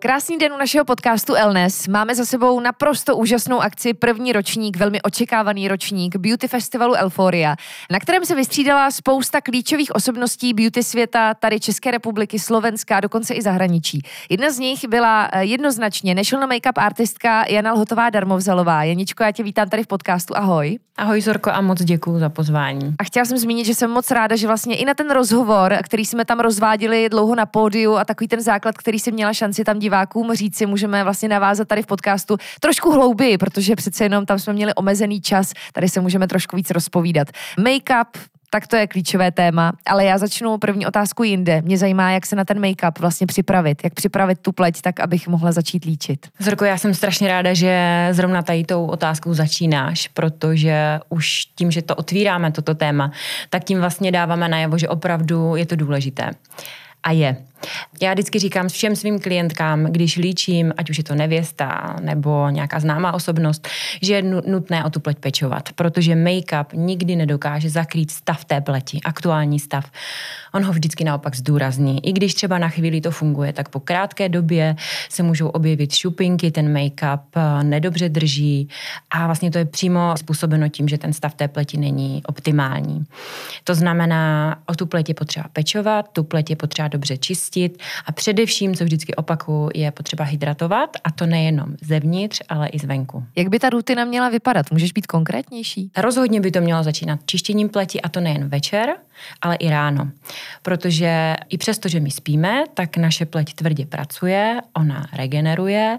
Krásný den u našeho podcastu Elnes. Máme za sebou naprosto úžasnou akci, první ročník, velmi očekávaný ročník Beauty Festivalu Euphoria, na kterém se vystřídala spousta klíčových osobností beauty světa, tady České republiky, Slovenska, dokonce i zahraničí. Jedna z nich byla eh, jednoznačně national makeup artistka Jana Lhotová Darmovzalová. Janičko, já tě vítám tady v podcastu. Ahoj. Ahoj Zorko a moc děkuji za pozvání. A chtěla jsem zmínit, že jsem moc ráda, že vlastně i na ten rozhovor, který jsme tam rozváděli dlouho na pódiu a takový ten základ, který si měla šanci tam divákům říci, můžeme vlastně navázat tady v podcastu trošku hlouběji, protože přece jenom tam jsme měli omezený čas, tady se můžeme trošku víc rozpovídat. Make-up, tak to je klíčové téma, ale já začnu první otázku jinde. Mě zajímá, jak se na ten make-up vlastně připravit, jak připravit tu pleť tak, abych mohla začít líčit. Zorko, já jsem strašně ráda, že zrovna tady tou otázkou začínáš, protože už tím, že to otvíráme, toto téma, tak tím vlastně dáváme najevo, že opravdu je to důležité. A je. Já vždycky říkám všem svým klientkám, když líčím, ať už je to nevěsta nebo nějaká známá osobnost, že je nutné o tu pleť pečovat, protože make-up nikdy nedokáže zakrýt stav té pleti, aktuální stav. On ho vždycky naopak zdůrazní. I když třeba na chvíli to funguje, tak po krátké době se můžou objevit šupinky, ten make-up eh, nedobře drží a vlastně to je přímo způsobeno tím, že ten stav té pleti není optimální. To znamená, o tu pleť je potřeba pečovat, tu pleť je potřeba dobře čistit, čistit a především, co vždycky opakuju, je potřeba hydratovat a to nejenom zevnitř, ale i zvenku. Jak by ta rutina měla vypadat? Můžeš být konkrétnější? Rozhodně by to mělo začínat čištěním pleti a to nejen večer, ale i ráno. Protože i přesto, že my spíme, tak naše pleť tvrdě pracuje, ona regeneruje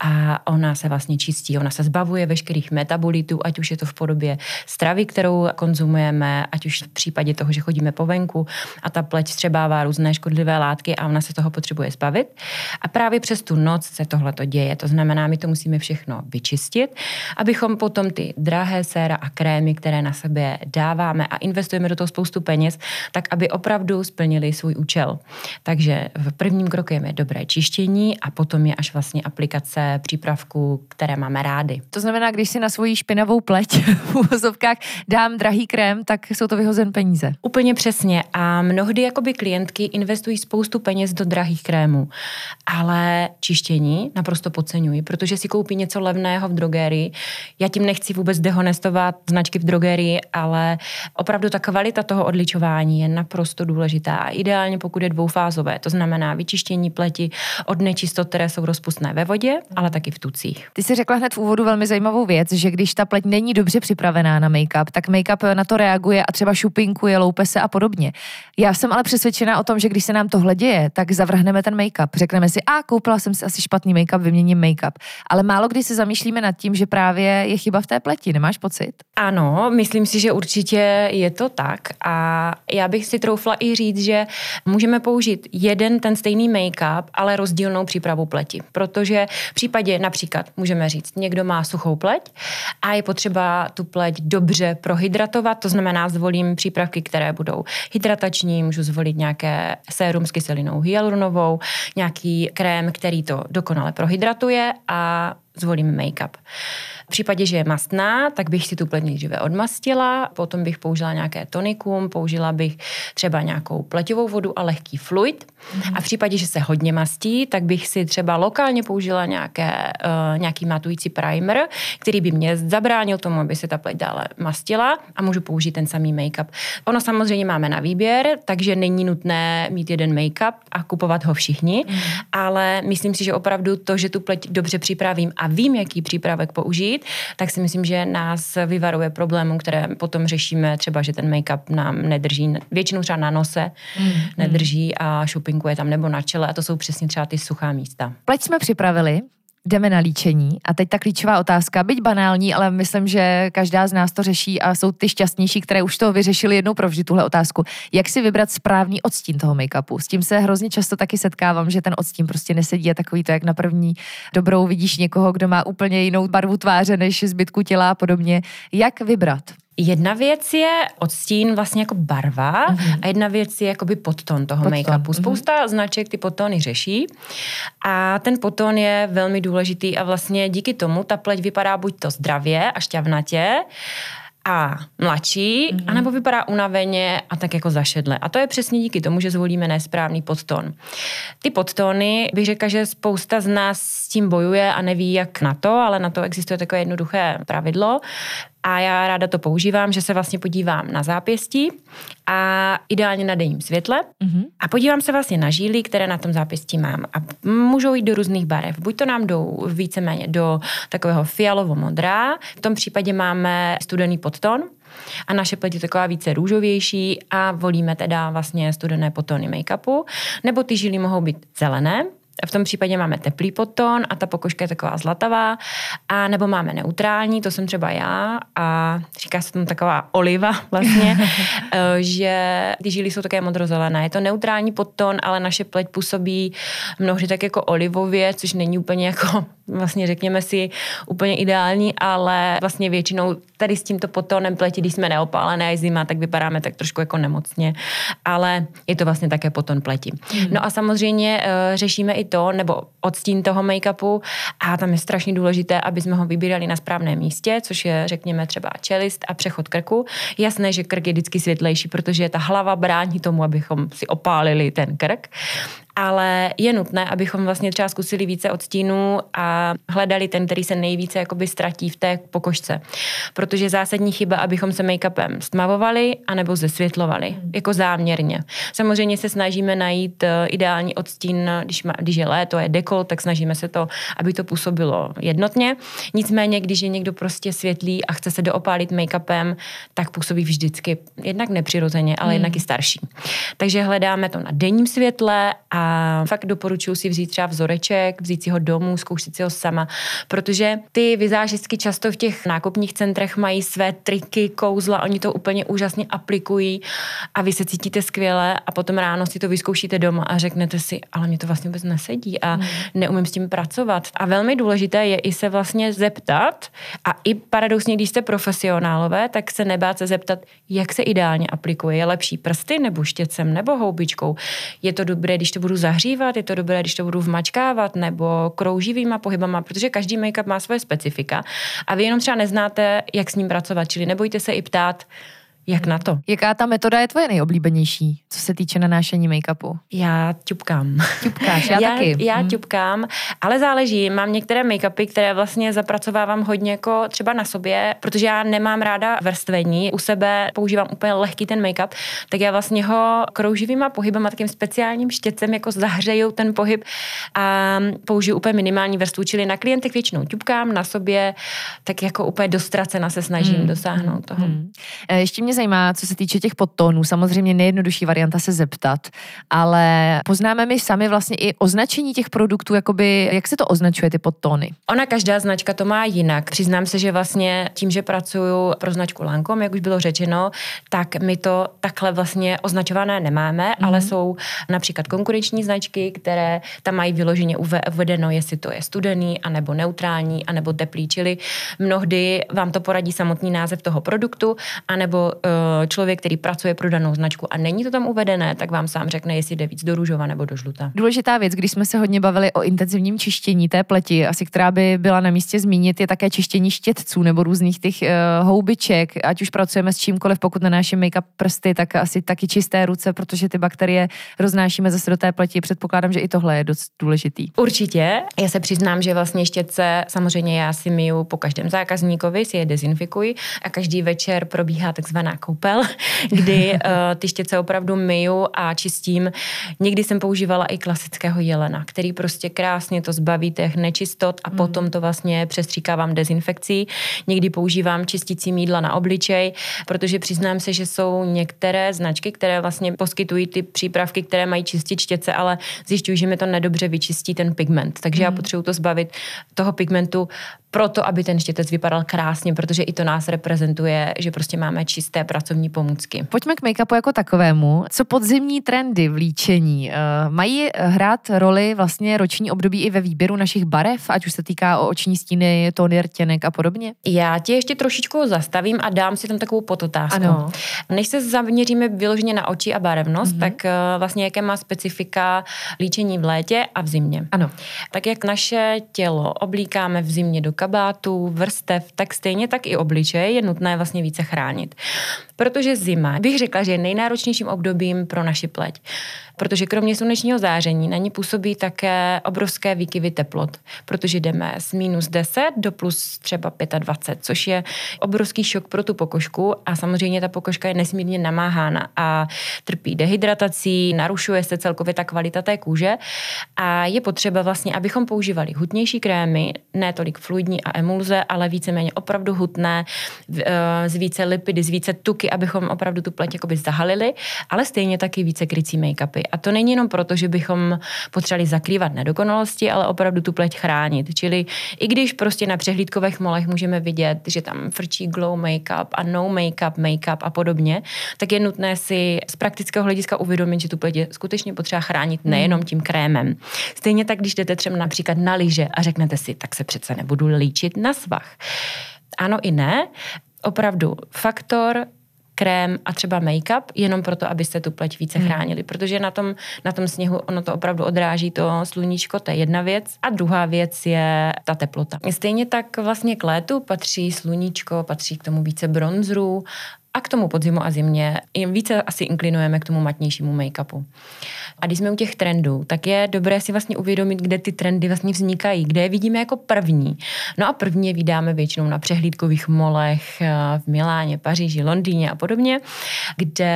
a ona se vlastně čistí, ona se zbavuje veškerých metabolitů, ať už je to v podobě stravy, kterou konzumujeme, ať už v případě toho, že chodíme po venku a ta pleť střebává různé škodlivé látky a ona se toho potřebuje zbavit. A právě přes tu noc se tohle to děje. To znamená, my to musíme všechno vyčistit, abychom potom ty drahé séra a krémy, které na sebe dáváme a investujeme do toho spoustu peněz, peněz, tak aby opravdu splnili svůj účel. Takže v prvním krokem je dobré čištění a potom je až vlastně aplikace přípravků, které máme rády. To znamená, když si na svoji špinavou pleť v úvozovkách dám drahý krém, tak jsou to vyhozen peníze. Úplně přesně. A mnohdy jakoby klientky investují spoustu peněz do drahých krémů, ale čištění naprosto podceňují, protože si koupí něco levného v drogerii. Já tím nechci vůbec dehonestovat značky v drogerii, ale opravdu ta kvalita toho odličení vyčování je naprosto důležitá a ideálně pokud je dvoufázové, to znamená vyčištění pleti od nečistot, které jsou rozpustné ve vodě, ale taky v tucích. Ty jsi řekla hned v úvodu velmi zajímavou věc, že když ta pleť není dobře připravená na make-up, tak make-up na to reaguje a třeba šupinkuje, loupe se a podobně. Já jsem ale přesvědčená o tom, že když se nám tohle děje, tak zavrhneme ten make-up. Řekneme si, a koupila jsem si asi špatný make-up, vyměním make-up. Ale málo kdy se zamýšlíme nad tím, že právě je chyba v té pleti. Nemáš pocit? Ano, myslím si, že určitě je to tak. A já bych si troufla i říct, že můžeme použít jeden ten stejný make-up, ale rozdílnou přípravu pleti. Protože v případě například můžeme říct, někdo má suchou pleť a je potřeba tu pleť dobře prohydratovat, to znamená zvolím přípravky, které budou hydratační, můžu zvolit nějaké sérum s kyselinou hyaluronovou, nějaký krém, který to dokonale prohydratuje a zvolím make-up. V případě, že je mastná, tak bych si tu pleť nejdříve odmastila, potom bych použila nějaké tonikum, použila bych třeba nějakou pleťovou vodu a lehký fluid. Mm. A v případě, že se hodně mastí, tak bych si třeba lokálně použila nějaké, uh, nějaký matující primer, který by mě zabránil tomu, aby se ta pleť dále mastila a můžu použít ten samý make-up. Ono samozřejmě máme na výběr, takže není nutné mít jeden make-up a kupovat ho všichni, mm. ale myslím si, že opravdu to, že tu pleť dobře připravím a vím, jaký přípravek použít, použít, tak si myslím, že nás vyvaruje problémů, které potom řešíme, třeba, že ten make-up nám nedrží, většinou třeba na nose mm. nedrží a šupinkuje tam nebo na čele a to jsou přesně třeba ty suchá místa. Pleť jsme připravili, jdeme na líčení. A teď ta klíčová otázka, byť banální, ale myslím, že každá z nás to řeší a jsou ty šťastnější, které už to vyřešili jednou provždy tuhle otázku. Jak si vybrat správný odstín toho make-upu? S tím se hrozně často taky setkávám, že ten odstín prostě nesedí a takový to, jak na první dobrou vidíš někoho, kdo má úplně jinou barvu tváře než zbytku těla a podobně. Jak vybrat? Jedna věc je odstín vlastně jako barva mm-hmm. a jedna věc je jakoby podton toho podton. make-upu. Mhm. Spousta mm-hmm. značek ty podtony řeší a ten podton je velmi důležitý a vlastně díky tomu ta pleť vypadá buď to zdravě a šťavnatě, a mladší, mm-hmm. anebo vypadá unaveně a tak jako zašedle. A to je přesně díky tomu, že zvolíme nesprávný podton. Ty podtony, bych řekla, že spousta z nás s tím bojuje a neví, jak na to, ale na to existuje takové jednoduché pravidlo a já ráda to používám, že se vlastně podívám na zápěstí a ideálně na denním světle. Mm-hmm. a podívám se vlastně na žíly, které na tom zápěstí mám. A můžou jít do různých barev. Buď to nám jdou víceméně do takového fialovo-modrá, v tom případě máme studený podton, a naše pleť je taková více růžovější a volíme teda vlastně studené potony make-upu, nebo ty žily mohou být zelené, v tom případě máme teplý podton a ta pokožka je taková zlatavá, a nebo máme neutrální, to jsem třeba já a říká se tomu taková oliva vlastně, eh, že ty žíly jsou také modrozelené. Je to neutrální podton, ale naše pleť působí mnohdy tak jako olivově, což není úplně jako vlastně řekněme si úplně ideální, ale vlastně většinou tady s tímto potonem pleti, když jsme neopálené a zima, tak vypadáme tak trošku jako nemocně, ale je to vlastně také poton pleti. Mm. No a samozřejmě uh, řešíme i to, nebo odstín toho make-upu a tam je strašně důležité, aby jsme ho vybírali na správném místě, což je řekněme třeba čelist a přechod krku. Jasné, že krk je vždycky světlejší, protože ta hlava brání tomu, abychom si opálili ten krk ale je nutné, abychom vlastně třeba zkusili více odstínů a hledali ten, který se nejvíce jakoby ztratí v té pokožce. Protože zásadní chyba, abychom se make-upem stmavovali anebo zesvětlovali, hmm. jako záměrně. Samozřejmě se snažíme najít eh, ideální odstín, když, má, když je léto, je dekol, tak snažíme se to, aby to působilo jednotně. Nicméně, když je někdo prostě světlý a chce se doopálit make-upem, tak působí vždycky jednak nepřirozeně, ale hmm. jednak i starší. Takže hledáme to na denním světle a fakt doporučuji si vzít třeba vzoreček, vzít si ho domů, zkoušet si ho sama, protože ty vizážistky často v těch nákupních centrech mají své triky, kouzla, oni to úplně úžasně aplikují a vy se cítíte skvěle a potom ráno si to vyzkoušíte doma a řeknete si, ale mě to vlastně vůbec nesedí a hmm. neumím s tím pracovat. A velmi důležité je i se vlastně zeptat a i paradoxně, když jste profesionálové, tak se nebát se zeptat, jak se ideálně aplikuje. Je lepší prsty nebo štěcem nebo houbičkou. Je to dobré, když to budu zahřívat, je to dobré, když to budu vmačkávat nebo krouživýma pohybama, protože každý make-up má svoje specifika a vy jenom třeba neznáte, jak s ním pracovat, čili nebojte se i ptát, jak na to? Jaká ta metoda je tvoje nejoblíbenější, co se týče nanášení make-upu? Já ťupkám. Ťupkáš, já, já taky. Já hmm. ťupkám, ale záleží. Mám některé make-upy, které vlastně zapracovávám hodně jako třeba na sobě, protože já nemám ráda vrstvení. U sebe používám úplně lehký ten make-up, tak já vlastně ho krouživýma pohybem a takým speciálním štěcem jako zahřeju ten pohyb a použiju úplně minimální vrstvu, čili na klientek většinou ťupkám, na sobě, tak jako úplně dostracena se snažím hmm. dosáhnout toho. Hmm. Ještě mě zajímá, co se týče těch podtónů. Samozřejmě nejjednodušší varianta se zeptat, ale poznáme my sami vlastně i označení těch produktů, jakoby, jak se to označuje, ty podtóny? Ona každá značka to má jinak. Přiznám se, že vlastně tím, že pracuju pro značku Lancome, jak už bylo řečeno, tak my to takhle vlastně označované nemáme, mm-hmm. ale jsou například konkurenční značky, které tam mají vyloženě uvedeno, jestli to je studený, anebo neutrální, anebo teplý, čili mnohdy vám to poradí samotný název toho produktu, anebo člověk, který pracuje pro danou značku a není to tam uvedené, tak vám sám řekne, jestli jde víc do růžova nebo do žluta. Důležitá věc, když jsme se hodně bavili o intenzivním čištění té pleti, asi která by byla na místě zmínit, je také čištění štětců nebo různých těch uh, houbiček, ať už pracujeme s čímkoliv, pokud na naše make-up prsty, tak asi taky čisté ruce, protože ty bakterie roznášíme zase do té pleti. Předpokládám, že i tohle je dost důležitý. Určitě. Já se přiznám, že vlastně štětce samozřejmě já si miju po každém zákazníkovi, si je dezinfikuji a každý večer probíhá takzvaná koupel, kdy uh, ty štěce opravdu myju a čistím. Někdy jsem používala i klasického jelena, který prostě krásně to zbaví těch nečistot a mm. potom to vlastně přestříkávám dezinfekcí. Někdy používám čistící mídla na obličej, protože přiznám se, že jsou některé značky, které vlastně poskytují ty přípravky, které mají čistit štěce, ale zjišťuji, že mi to nedobře vyčistí ten pigment. Takže mm. já potřebuji to zbavit toho pigmentu proto, aby ten štětec vypadal krásně, protože i to nás reprezentuje, že prostě máme čisté pracovní pomůcky. Pojďme k make-upu jako takovému. Co podzimní trendy v líčení? Uh, mají hrát roli vlastně roční období i ve výběru našich barev, ať už se týká o oční stíny, tóny rtěnek a podobně? Já tě ještě trošičku zastavím a dám si tam takovou podotázku. Ano. Než se zaměříme vyloženě na oči a barevnost, mm-hmm. tak uh, vlastně jaké má specifika líčení v létě a v zimě. Ano. Tak jak naše tělo oblíkáme v zimě do kabátu, vrstev, tak stejně tak i obličej je nutné vlastně více chránit. Protože zima, bych řekla, že je nejnáročnějším obdobím pro naši pleť protože kromě slunečního záření na ní působí také obrovské výkyvy teplot, protože jdeme z minus 10 do plus třeba 25, což je obrovský šok pro tu pokožku. A samozřejmě ta pokožka je nesmírně namáhána a trpí dehydratací, narušuje se celkově ta kvalita té kůže. A je potřeba vlastně, abychom používali hutnější krémy, ne tolik fluidní a emulze, ale víceméně opravdu hutné, z eh, více lipidy, z více tuky, abychom opravdu tu pleť jakoby zahalili, ale stejně taky více krycí make-upy. A to není jenom proto, že bychom potřebovali zakrývat nedokonalosti, ale opravdu tu pleť chránit. Čili i když prostě na přehlídkových molech můžeme vidět, že tam frčí glow make-up a no make-up, make-up a podobně, tak je nutné si z praktického hlediska uvědomit, že tu pleť je skutečně potřeba chránit hmm. nejenom tím krémem. Stejně tak, když jdete třeba například na lyže a řeknete si, tak se přece nebudu líčit na svach. Ano i ne. Opravdu faktor krém a třeba make-up, jenom proto, abyste tu pleť více hmm. chránili, protože na tom, na tom sněhu ono to opravdu odráží to sluníčko, to je jedna věc. A druhá věc je ta teplota. Stejně tak vlastně k létu patří sluníčko, patří k tomu více bronzrů a k tomu podzimu a zimě jim více asi inklinujeme k tomu matnějšímu make-upu. A když jsme u těch trendů, tak je dobré si vlastně uvědomit, kde ty trendy vlastně vznikají, kde je vidíme jako první. No a první je vydáme většinou na přehlídkových molech eh, v Miláně, Paříži, Londýně a podobně, kde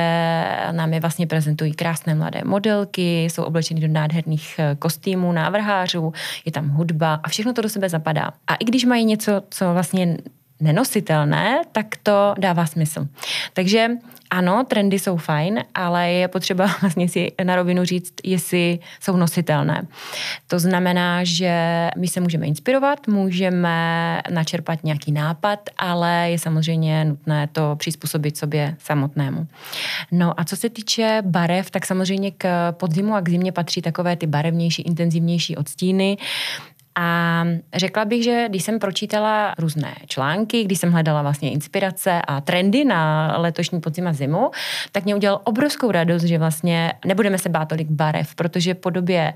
nám je vlastně prezentují krásné mladé modelky, jsou oblečeny do nádherných eh, kostýmů, návrhářů, je tam hudba a všechno to do sebe zapadá. A i když mají něco, co vlastně nenositelné, tak to dává smysl. Takže ano, trendy jsou fajn, ale je potřeba vlastně si na rovinu říct, jestli jsou nositelné. To znamená, že my se můžeme inspirovat, můžeme načerpat nějaký nápad, ale je samozřejmě nutné to přizpůsobit sobě samotnému. No a co se týče barev, tak samozřejmě k podzimu a k zimě patří takové ty barevnější, intenzivnější odstíny. A řekla bych, že když jsem pročítala různé články, když jsem hledala vlastně inspirace a trendy na letošní podzim a zimu, tak mě udělal obrovskou radost, že vlastně nebudeme se bát tolik barev, protože po době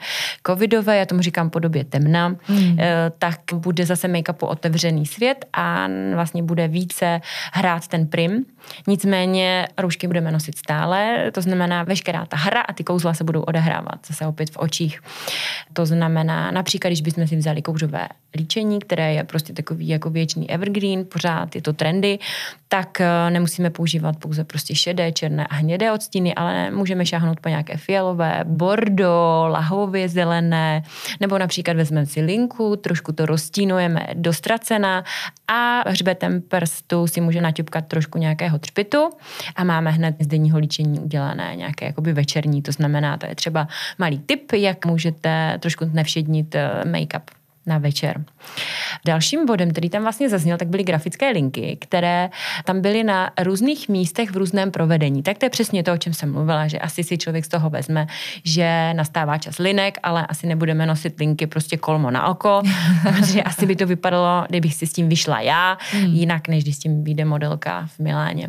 covidové, já tomu říkám po době temna, hmm. Eh, tak bude zase make-upu otevřený svět a vlastně bude více hrát ten prim. Nicméně roušky budeme nosit stále, to znamená veškerá ta hra a ty kouzla se budou odehrávat zase opět v očích. To znamená například, když bychom si vzali kouřové líčení, které je prostě takový jako věčný evergreen, pořád je to trendy, tak eh, nemusíme používat pouze prostě šedé, černé a hnědé odstíny, ale můžeme šáhnout po nějaké fialové, bordo, lahově zelené, nebo například vezmeme si linku, trošku to rozstínujeme do ztracena a hřbetem prstu si může naťupkat trošku nějakého třpitu a máme hned z denního líčení udělané nějaké jakoby večerní, to znamená, to je třeba malý tip, jak můžete trošku nevšednit eh, make-up na večer. Dalším bodem, který tam vlastně zazněl, tak byly grafické linky, které tam byly na různých místech v různém provedení. Tak to je přesně to, o čem jsem mluvila, že asi si člověk z toho vezme, že nastává čas linek, ale asi nebudeme nosit linky prostě kolmo na oko, protože asi by to vypadalo, kdybych si s tím vyšla já, hmm. jinak, než když s tím vyjde modelka v Miláně.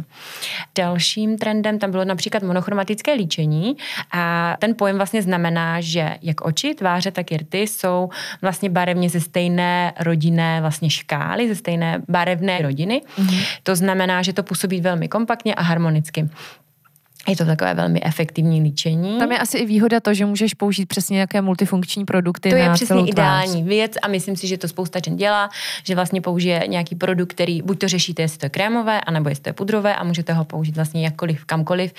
Dalším trendem tam bylo například monochromatické líčení a ten pojem vlastně znamená, že jak oči, tváře, tak i rty jsou vlastně barevně ze stejné rodinné vlastně škály, ze stejné barevné rodiny. Mm-hmm. To znamená, že to působí velmi kompaktně a harmonicky. Je to takové velmi efektivní líčení. Tam je asi i výhoda to, že můžeš použít přesně nějaké multifunkční produkty. To na je přesně celou ideální věc a myslím si, že to spousta žen dělá, že vlastně použije nějaký produkt, který buď to řešíte, jestli to je krémové, anebo jestli to je pudrové a můžete ho použít vlastně jakkoliv, kamkoliv,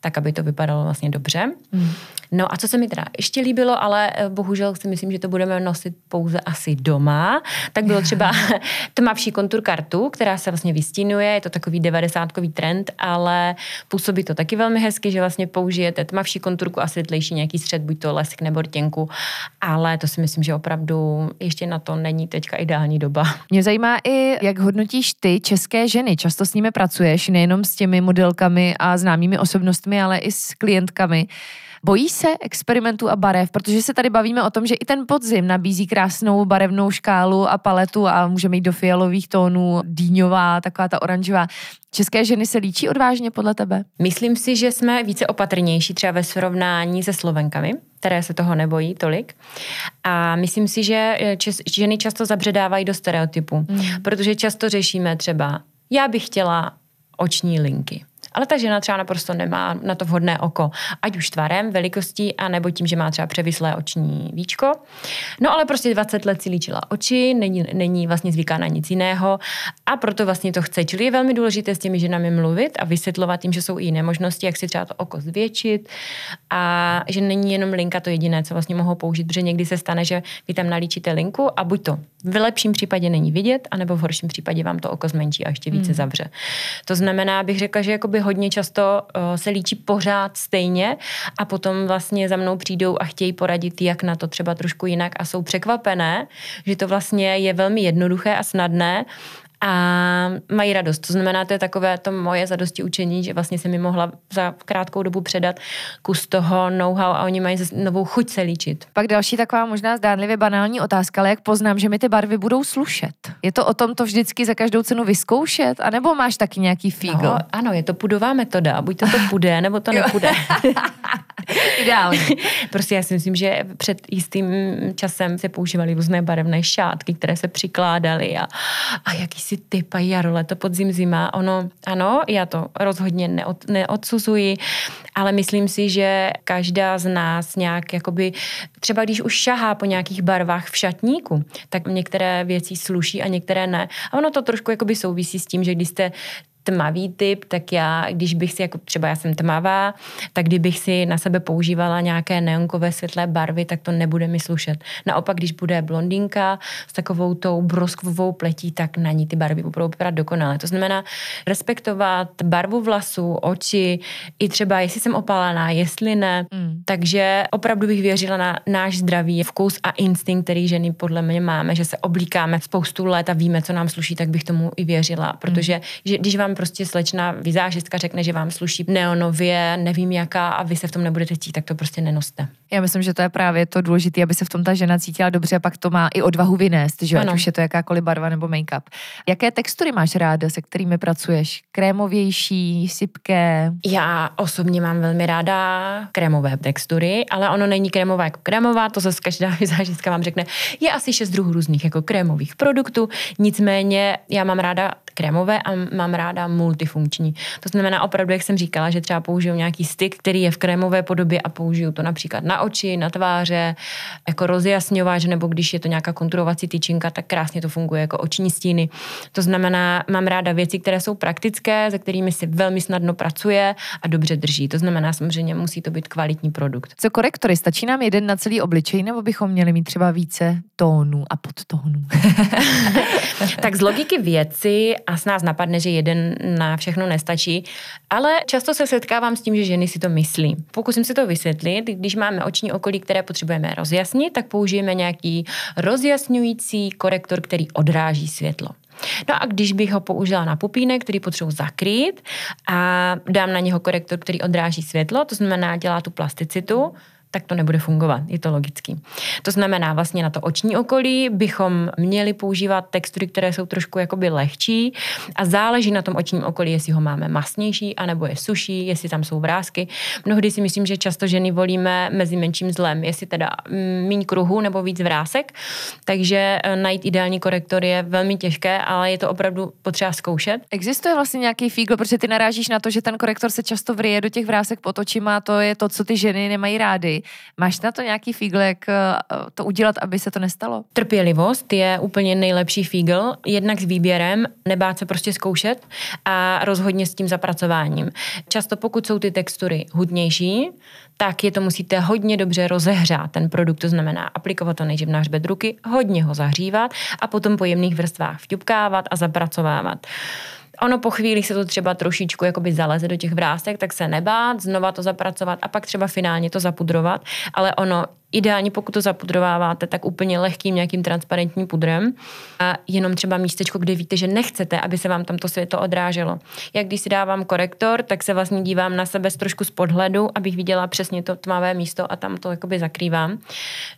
tak aby to vypadalo vlastně dobře. Mm. No a co se mi teda ještě líbilo, ale eh, bohužel si myslím, že to budeme nosit pouze asi doma, tak bylo třeba tmavší kontur kartu, která se vlastně vystínuje, je to takový devadesátkový trend, ale působí to taky velmi velmi hezky, že vlastně použijete tmavší konturku a světlejší nějaký střed, buď to lesk nebo rtěnku, ale to si myslím, že opravdu ještě na to není teďka ideální doba. Mě zajímá i, jak hodnotíš ty české ženy. Často s nimi pracuješ, nejenom s těmi modelkami a známými osobnostmi, ale i s klientkami. Bojí se experimentů a barev, protože se tady bavíme o tom, že i ten podzim nabízí krásnou barevnou škálu a paletu a můžeme jít do fialových tónů, dýňová, taková ta oranžová. České ženy se líčí odvážně podle tebe? Myslím si, že jsme více opatrnější třeba ve srovnání se Slovenkami, které se toho nebojí tolik. A myslím si, že čes, ženy často zabředávají do stereotypu, mm. protože často řešíme třeba, já bych chtěla oční linky. Ale ta žena třeba naprosto nemá na to vhodné oko, ať už tvarem, velikostí, a nebo tím, že má třeba převislé oční víčko. No ale prostě 20 let si líčila oči, není, není vlastně zvyká na nic jiného a proto vlastně to chce. Čili je velmi důležité s těmi ženami mluvit a vysvětlovat tím, že jsou i jiné možnosti, jak si třeba to oko zvětšit a že není jenom linka to jediné, co vlastně mohou použít, protože někdy se stane, že vy tam nalíčíte linku a buď to v lepším případě není vidět, anebo v horším případě vám to oko zmenší a ještě více hmm. zavře. To znamená, bych řekla, že jakoby hodně často uh, se líčí pořád stejně a potom vlastně za mnou přijdou a chtějí poradit, jak na to třeba trošku jinak a jsou překvapené, že to vlastně je velmi jednoduché a snadné a mají radost. To znamená, to je takové to moje zadosti učení, že vlastně se mi mohla za krátkou dobu předat kus toho know-how a oni mají novou chuť se líčit. Pak další taková možná zdánlivě banální otázka, ale jak poznám, že mi ty barvy budou slušet? Je to o tom to vždycky za každou cenu vyzkoušet, anebo máš taky nějaký fígl? No, ano, je to pudová metoda. Buď to to půjde, nebo to nepůjde. Ideálně. prostě já si myslím, že před jistým časem se používaly různé barevné šátky, které se přikládaly a, a jakýsi typ a jaro, leto, podzim, zima. Ono, ano, já to rozhodně neod, neodsuzuji, ale myslím si, že každá z nás nějak, jakoby, třeba když už šahá po nějakých barvách v šatníku, tak některé věci sluší a některé ne. A ono to trošku jakoby souvisí s tím, že když jste tmavý typ, tak já, když bych si, jako třeba já jsem tmavá, tak kdybych si na sebe používala nějaké neonkové světlé barvy, tak to nebude mi slušet. Naopak, když bude blondýnka s takovou tou broskvovou pletí, tak na ní ty barvy budou vypadat dokonale. To znamená respektovat barvu vlasů, oči, i třeba jestli jsem opálená, jestli ne. Mm. Takže opravdu bych věřila na náš zdravý vkus a instinkt, který ženy podle mě máme, že se oblíkáme spoustu let a víme, co nám sluší, tak bych tomu i věřila. Protože mm. že, když vám vám prostě slečna vizážistka řekne, že vám sluší neonově, nevím jaká a vy se v tom nebudete cítit, tak to prostě nenoste. Já myslím, že to je právě to důležité, aby se v tom ta žena cítila dobře a pak to má i odvahu vynést, že ať už je to jakákoliv barva nebo make-up. Jaké textury máš ráda, se kterými pracuješ? Krémovější, sypké? Já osobně mám velmi ráda krémové textury, ale ono není krémová jako krémová, to zase každá vizážistka vám řekne. Je asi šest druhů různých jako krémových produktů, nicméně já mám ráda krémové a mám ráda multifunkční. To znamená opravdu, jak jsem říkala, že třeba použiju nějaký styk, který je v krémové podobě a použiju to například na oči, na tváře, jako rozjasňovač, nebo když je to nějaká konturovací tyčinka, tak krásně to funguje jako oční stíny. To znamená, mám ráda věci, které jsou praktické, se kterými si velmi snadno pracuje a dobře drží. To znamená, samozřejmě musí to být kvalitní produkt. Co korektory? Stačí nám jeden na celý obličej, nebo bychom měli mít třeba více tónů a podtónů? tak z logiky věci a s nás napadne, že jeden na všechno nestačí, ale často se setkávám s tím, že ženy si to myslí. Pokusím si to vysvětlit, když máme oční okolí, které potřebujeme rozjasnit, tak použijeme nějaký rozjasňující korektor, který odráží světlo. No a když bych ho použila na pupínek, který potřebuji zakrýt a dám na něho korektor, který odráží světlo, to znamená dělá tu plasticitu, tak to nebude fungovat. Je to logický. To znamená, vlastně na to oční okolí bychom měli používat textury, které jsou trošku jakoby lehčí a záleží na tom očním okolí, jestli ho máme masnější, anebo je suší, jestli tam jsou vrázky. Mnohdy si myslím, že často ženy volíme mezi menším zlem, jestli teda méně kruhu nebo víc vrásek. Takže eh, najít ideální korektor je velmi těžké, ale je to opravdu potřeba zkoušet. Existuje vlastně nějaký fígl, protože ty narážíš na to, že ten korektor se často vrije do těch vrásek pod očima, to je to, co ty ženy nemají rády. Máš na to nějaký fígl, jak eh, to udělat, aby se to nestalo? Trpělivost je úplně nejlepší fígl, jednak s výběrem, nebát se prostě zkoušet a rozhodně s tím zapracováním. Často pokud jsou ty textury hudnější, tak je to musíte hodně dobře rozehřát, ten produkt, to znamená aplikovat to nejdřív na hřbet ruky, hodně ho zahřívat a potom po jemných vrstvách vťupkávat a zapracovávat Ono po chvíli se to třeba trošičku jakoby zaleze do těch vrásek, tak se nebát, znova to zapracovat a pak třeba finálně to zapudrovat, ale ono Ideálně, pokud to zapudrováváte, tak úplně lehkým nějakým transparentním pudrem a jenom třeba místečko, kde víte, že nechcete, aby se vám tam to světlo odráželo. Jak když si dávám korektor, tak se vlastně dívám na sebe z trošku z podhledu, abych viděla přesně to tmavé místo a tam to jakoby zakrývám.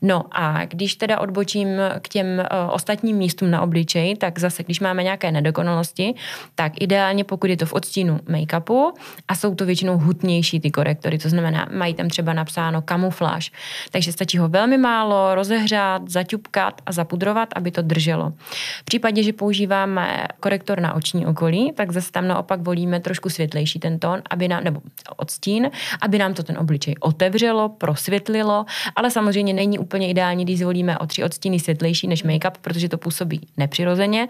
No a když teda odbočím k těm uh, ostatním místům na obličeji, tak zase, když máme nějaké nedokonalosti, tak ideálně, pokud je to v odstínu make-upu a jsou to většinou hutnější ty korektory, to znamená, mají tam třeba napsáno kamufláž, takže Stačí ho velmi málo rozehřát, zaťupkat a zapudrovat, aby to drželo. V případě, že používáme korektor na oční okolí, tak zase tam naopak volíme trošku světlejší ten tón, aby nám, nebo odstín, aby nám to ten obličej otevřelo, prosvětlilo, ale samozřejmě není úplně ideální, když zvolíme o tři odstíny světlejší než make-up, protože to působí nepřirozeně,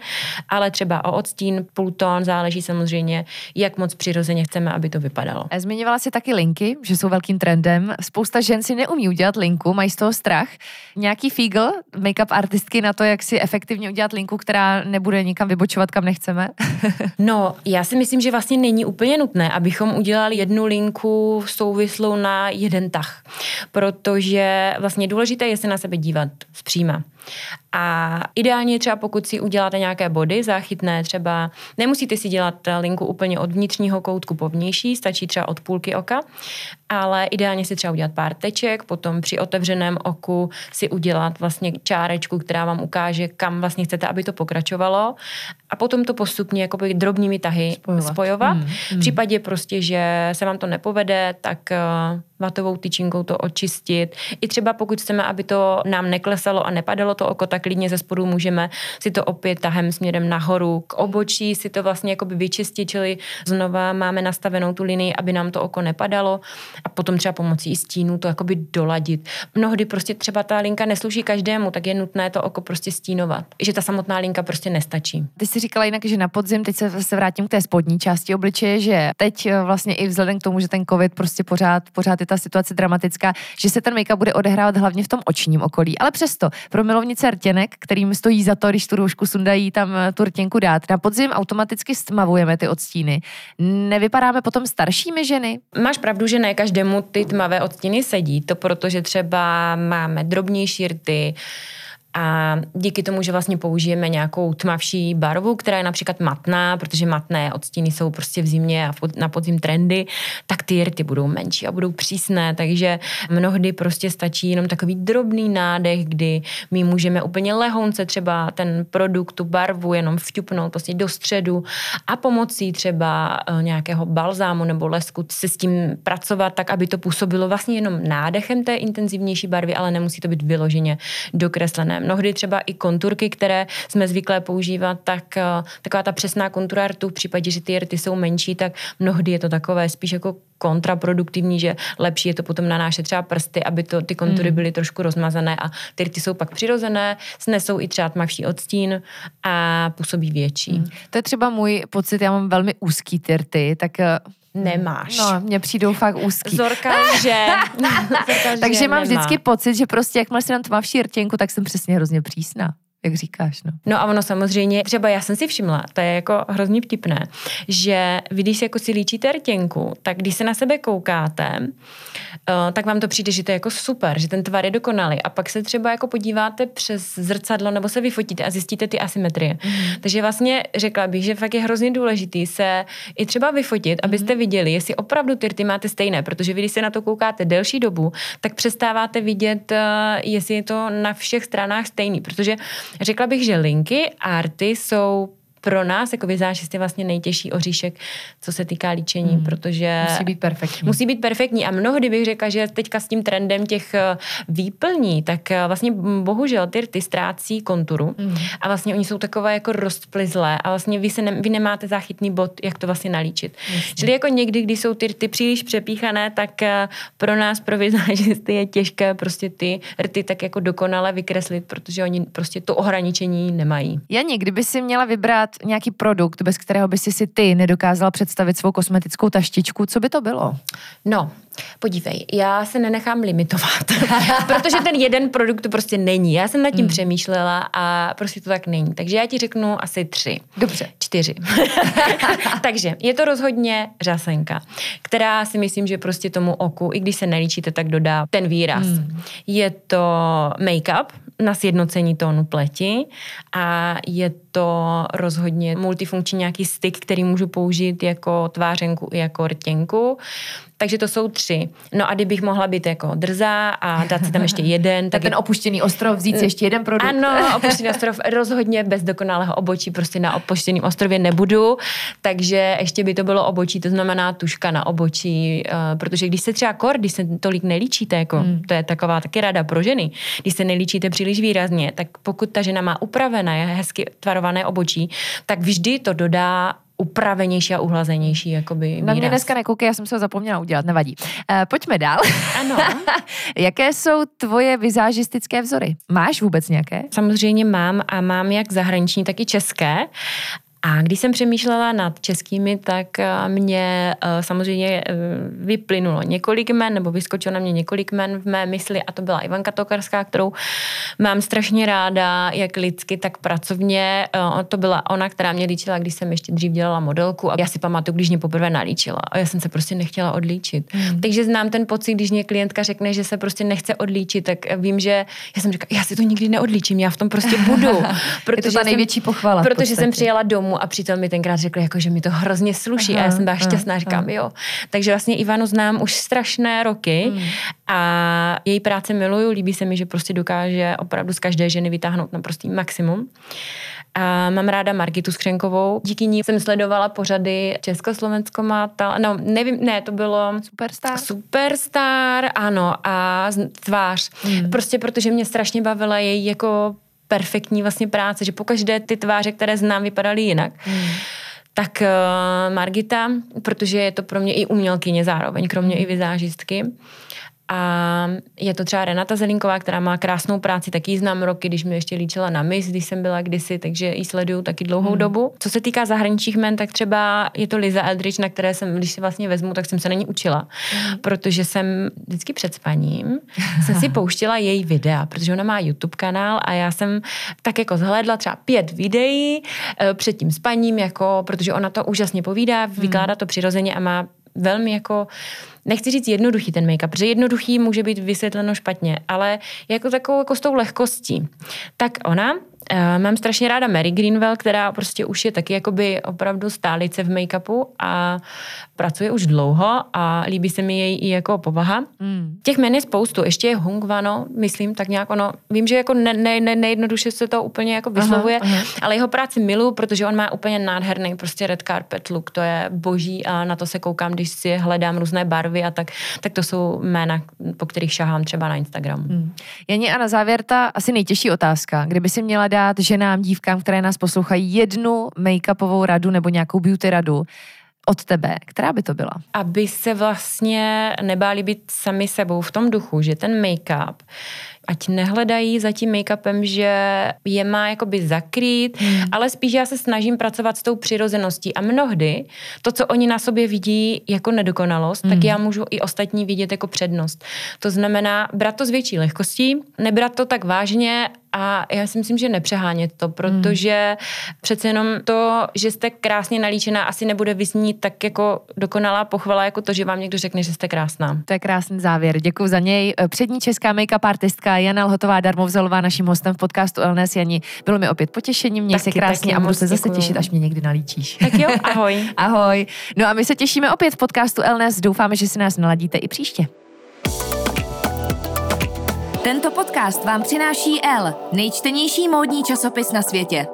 ale třeba o odstín, půl tón, záleží samozřejmě, jak moc přirozeně chceme, aby to vypadalo. Zmiňovala si taky linky, že jsou velkým trendem. Spousta žen si neumí udělat linku, mají z toho strach. Nějaký fígl make-up artistky na to, jak si efektivně udělat linku, která nebude nikam vybočovat, kam nechceme? no, já si myslím, že vlastně není úplně nutné, abychom udělali jednu linku souvislou na jeden tah, protože vlastně důležité je se na sebe dívat zpříma. A ideálně třeba pokud si uděláte nějaké body záchytné, třeba nemusíte si dělat linku úplně od vnitřního koutku po vnější, stačí třeba od půlky oka, ale ideálně si třeba udělat pár teček, potom při otevřeném oku si udělat vlastně čárečku, která vám ukáže, kam vlastně chcete, aby to pokračovalo a potom to postupně jakoby drobnými tahy spojovat. spojovat. Hmm, hmm. V případě prostě, že se vám to nepovede, tak uh, vatovou tyčinkou to očistit. I třeba pokud chceme, aby to nám neklesalo a nepadalo to oko, tak klidně ze spodu můžeme si to opět tahem směrem nahoru k obočí, si to vlastně jakoby vyčistit, čili znova máme nastavenou tu linii, aby nám to oko nepadalo a potom třeba pomocí stínu to jakoby doladit. Mnohdy prostě třeba ta linka neslouží každému, tak je nutné to oko prostě stínovat. Že ta samotná linka prostě nestačí. Ty jsi říkala jinak, že na podzim, teď se, se vrátím k té spodní části obličeje, že teď eh, vlastně i vzhledem k tomu, že ten covid prostě pořád, pořád je ta situace dramatická, že se ten make-up bude odehrávat hlavně v tom očním okolí. Ale přesto pro milovnice rtěnek, kterým stojí za to, když tu roušku sundají, tam eh, tu rtěnku dát. Na podzim automaticky stmavujeme ty odstíny. Nevypadáme potom staršími ženy? Máš pravdu, že ne každému ty tmavé odstíny sedí. To proto, že třeba máme drobnější rty, a díky tomu, že vlastně použijeme nějakou tmavší barvu, která je například matná, protože matné odstíny jsou prostě v zimě a na podzim trendy, tak ty rty budou menší a budou přísné, takže mnohdy prostě stačí jenom takový drobný nádech, kdy my můžeme úplně lehonce třeba ten produkt, tu barvu jenom vťupnout prostě do středu a pomocí třeba eh, nějakého balzámu nebo lesku se s tím pracovat tak, aby to působilo vlastně jenom nádechem té intenzivnější barvy, ale nemusí to být vyloženě dokreslené mnohdy třeba i konturky, které jsme zvyklé používat, tak eh, taková ta přesná kontura rtu, v případě, že ty rty jsou menší, tak mnohdy je to takové spíš jako kontraproduktivní, že lepší je to potom nanášet třeba prsty, aby to, ty kontury mm. byly trošku rozmazané a ty rty jsou pak přirozené, snesou i třeba tmavší odstín a působí větší. Mm. To je třeba můj pocit, já mám velmi úzký ty rty, tak eh, Nemáš. No, mně přijdou fakt úzký. Zorka, že. Zorka, Takže že mám nemá. vždycky pocit, že prostě jakmile si dám tmavší rtěnku, tak jsem přesně hrozně přísná jak říkáš. No. no a ono samozřejmě, třeba já jsem si všimla, to je jako hrozně vtipné, že vy, když si jako si líčíte rtěnku, tak když se na sebe koukáte, uh, tak vám to přijde, že to je jako super, že ten tvar je dokonalý. A pak se třeba jako podíváte přes zrcadlo nebo se vyfotíte a zjistíte ty asymetrie. Mm. Takže vlastně řekla bych, že fakt je hrozně důležitý se i třeba vyfotit, abyste mm. viděli, jestli opravdu ty rty máte stejné, protože vy, když se na to koukáte delší dobu, tak přestáváte vidět, uh, jestli je to na všech stranách stejný, protože Řekla bych, že linky a arty jsou pro nás jako vizážisty vlastně nejtěžší oříšek, co se týká líčení, hmm. protože musí být perfektní. Musí být perfektní a mnohdy bych řekla, že teďka s tím trendem těch eh, výplní, tak eh, vlastně bohužel ty rty ztrácí konturu hmm. a vlastně oni jsou takové jako rozplizlé a vlastně vy, se ne, vy nemáte záchytný bod, jak to vlastně nalíčit. Jasně. Čili jako někdy, když jsou ty rty příliš přepíchané, tak eh, pro nás, pro vizážisty je těžké prostě ty rty tak jako dokonale vykreslit, protože oni prostě to ohraničení nemají. Janě, kdyby si měla vybrat nějaký produkt, bez kterého by si si ty nedokázala představit svou kosmetickou taštičku, co by to bylo? No, podívej, já se nenechám limitovat, protože ten jeden produkt to prostě není. Já jsem nad tím hmm. přemýšlela a prostě to tak není. Takže já ti řeknu asi tři. Dobře. Čtyři. Takže je to rozhodně řasenka, která si myslím, že prostě tomu oku, i když se nelíčíte, tak dodá ten výraz. Hmm. Je to make-up, na sjednocení tónu pleti a je to rozhodně multifunkční nějaký styk, který můžu použít jako tvářenku i jako rtěnku. Takže to jsou tři. No a kdybych mohla být jako drzá a dát si tam ještě jeden. tak ten je... opuštěný ostrov, vzít si ještě jeden produkt. Ano, opuštěný ostrov rozhodně bez dokonalého obočí, prostě na opuštěném ostrově nebudu, takže ještě by to bylo obočí, to znamená tuška na obočí, uh, protože když se třeba kor, když se tolik nelíčíte, jako hmm. to je taková taky rada pro ženy, když se nelíčíte příliš výrazně, tak pokud ta žena má upravené, hezky tvarované obočí, tak vždy to dodá upravenější a uhlazenější jakoby výraz. Na mě dneska nekoukej, já jsem se ho zapomněla udělat, nevadí. Uh, pojďme dál. Ano. Jaké jsou tvoje vizážistické vzory? Máš vůbec nějaké? Samozřejmě mám a mám jak zahraniční, tak i české. A když jsem přemýšlela nad českými, tak eh, mě eh, samozřejmě eh, vyplynulo několik men, nebo vyskočilo na mě několik men v mé mysli a to byla Ivanka Tokarská, kterou mám strašně ráda, jak lidsky, tak pracovně. To byla ona, která mě líčila, když jsem ještě dřív dělala modelku a já si pamatuju, když mě poprvé nalíčila a já jsem se prostě nechtěla odlíčit. Mm. Takže znám ten pocit, když mě klientka řekne, že se prostě nechce odlíčit, tak vím, že já jsem říkala, já si to nikdy neodlíčím, já v tom prostě budu. Protože je to ta největší pochvala. Protože jsem přijela domů a přítel mi tenkrát řekl, jako, že mi to hrozně sluší aha, a já jsem byla šťastná, říkám, aha. jo. Takže vlastně Ivanu znám už strašné roky hmm. a její práce miluju, líbí se mi, že prostě dokáže opravdu z každé ženy vytáhnout na prostý maximum. A mám ráda Margitu Skřenkovou. Díky ní jsem sledovala pořady Československo má ta, no nevím, ne, to bylo Superstar. Superstar, ano, a tvář. Hmm. Prostě protože mě strašně bavila její jako perfektní vlastně práce, že pokaždé ty tváře, které znám, vypadaly jinak. Hmm. Tak uh, Margita, protože je to pro mě i umělkyně zároveň, kromě hmm. i vizážistky, a je to třeba Renata Zelinková, která má krásnou práci, taky ji znám roky, když mi ještě líčila na mis, když jsem byla kdysi, takže ji sleduju taky dlouhou hmm. dobu. Co se týká zahraničních men, tak třeba je to Liza Eldridge, na které jsem, když si vlastně vezmu, tak jsem se na ní učila, hmm. protože jsem vždycky před spaním jsem si pouštila její videa, protože ona má YouTube kanál a já jsem tak jako zhlédla třeba pět videí eh, před tím spaním, jako, protože ona to úžasně povídá, vykládá to přirozeně a má velmi jako nechci říct jednoduchý ten make-up, protože jednoduchý může být vysvětleno špatně, ale jako takovou jako s tou lehkostí. Tak ona Uh, mám strašně ráda Mary Greenwell, která prostě už je taky jakoby opravdu stálice v make-upu a pracuje už dlouho a líbí se mi její i jako povaha. Mm. Těch men je spoustu, ještě je Hung Vano, myslím, tak nějak ono, vím, že jako ne, ne, ne, nejjednoduše se to úplně jako vyslovuje, aha, aha. ale jeho práci miluju, protože on má úplně nádherný prostě red carpet look, to je boží a na to se koukám, když si hledám různé barvy a tak, tak to jsou jména, po kterých šahám třeba na Instagram. Mm. Janě a na závěr ta asi nejtěžší otázka, kdyby si měla dát ženám, dívkám, které nás poslouchají, jednu make-upovou radu nebo nějakou beauty radu, od tebe, která by to byla? Aby se vlastně nebáli být sami sebou v tom duchu, že ten make-up ať nehledají za tím make-upem, že je má jakoby zakrýt, hmm. ale spíš já se snažím pracovat s tou přirozeností a mnohdy to, co oni na sobě vidí jako nedokonalost, hmm. tak já můžu i ostatní vidět jako přednost. To znamená brát to s větší lehkostí, nebrat to tak vážně a já si myslím, že nepřehánět to, protože hmm. přece jenom to, že jste krásně nalíčená, asi nebude vyznít tak jako dokonalá pochvala, jako to, že vám někdo řekne, že jste krásná. To je krásný závěr. Děkuji za něj. Přední česká make-up artistka Jana Lhotová Darmovzalová, naším hostem v podcastu LNS Jani. Bylo mi opět potěšení, měj se krásně taky, a budu se zase děkuju. těšit, až mě někdy nalíčíš. Tak jo, ahoj. ahoj. No a my se těšíme opět v podcastu LNS. Doufáme, že si nás naladíte i příště. Tento podcast vám přináší L, nejčtenější módní časopis na světě.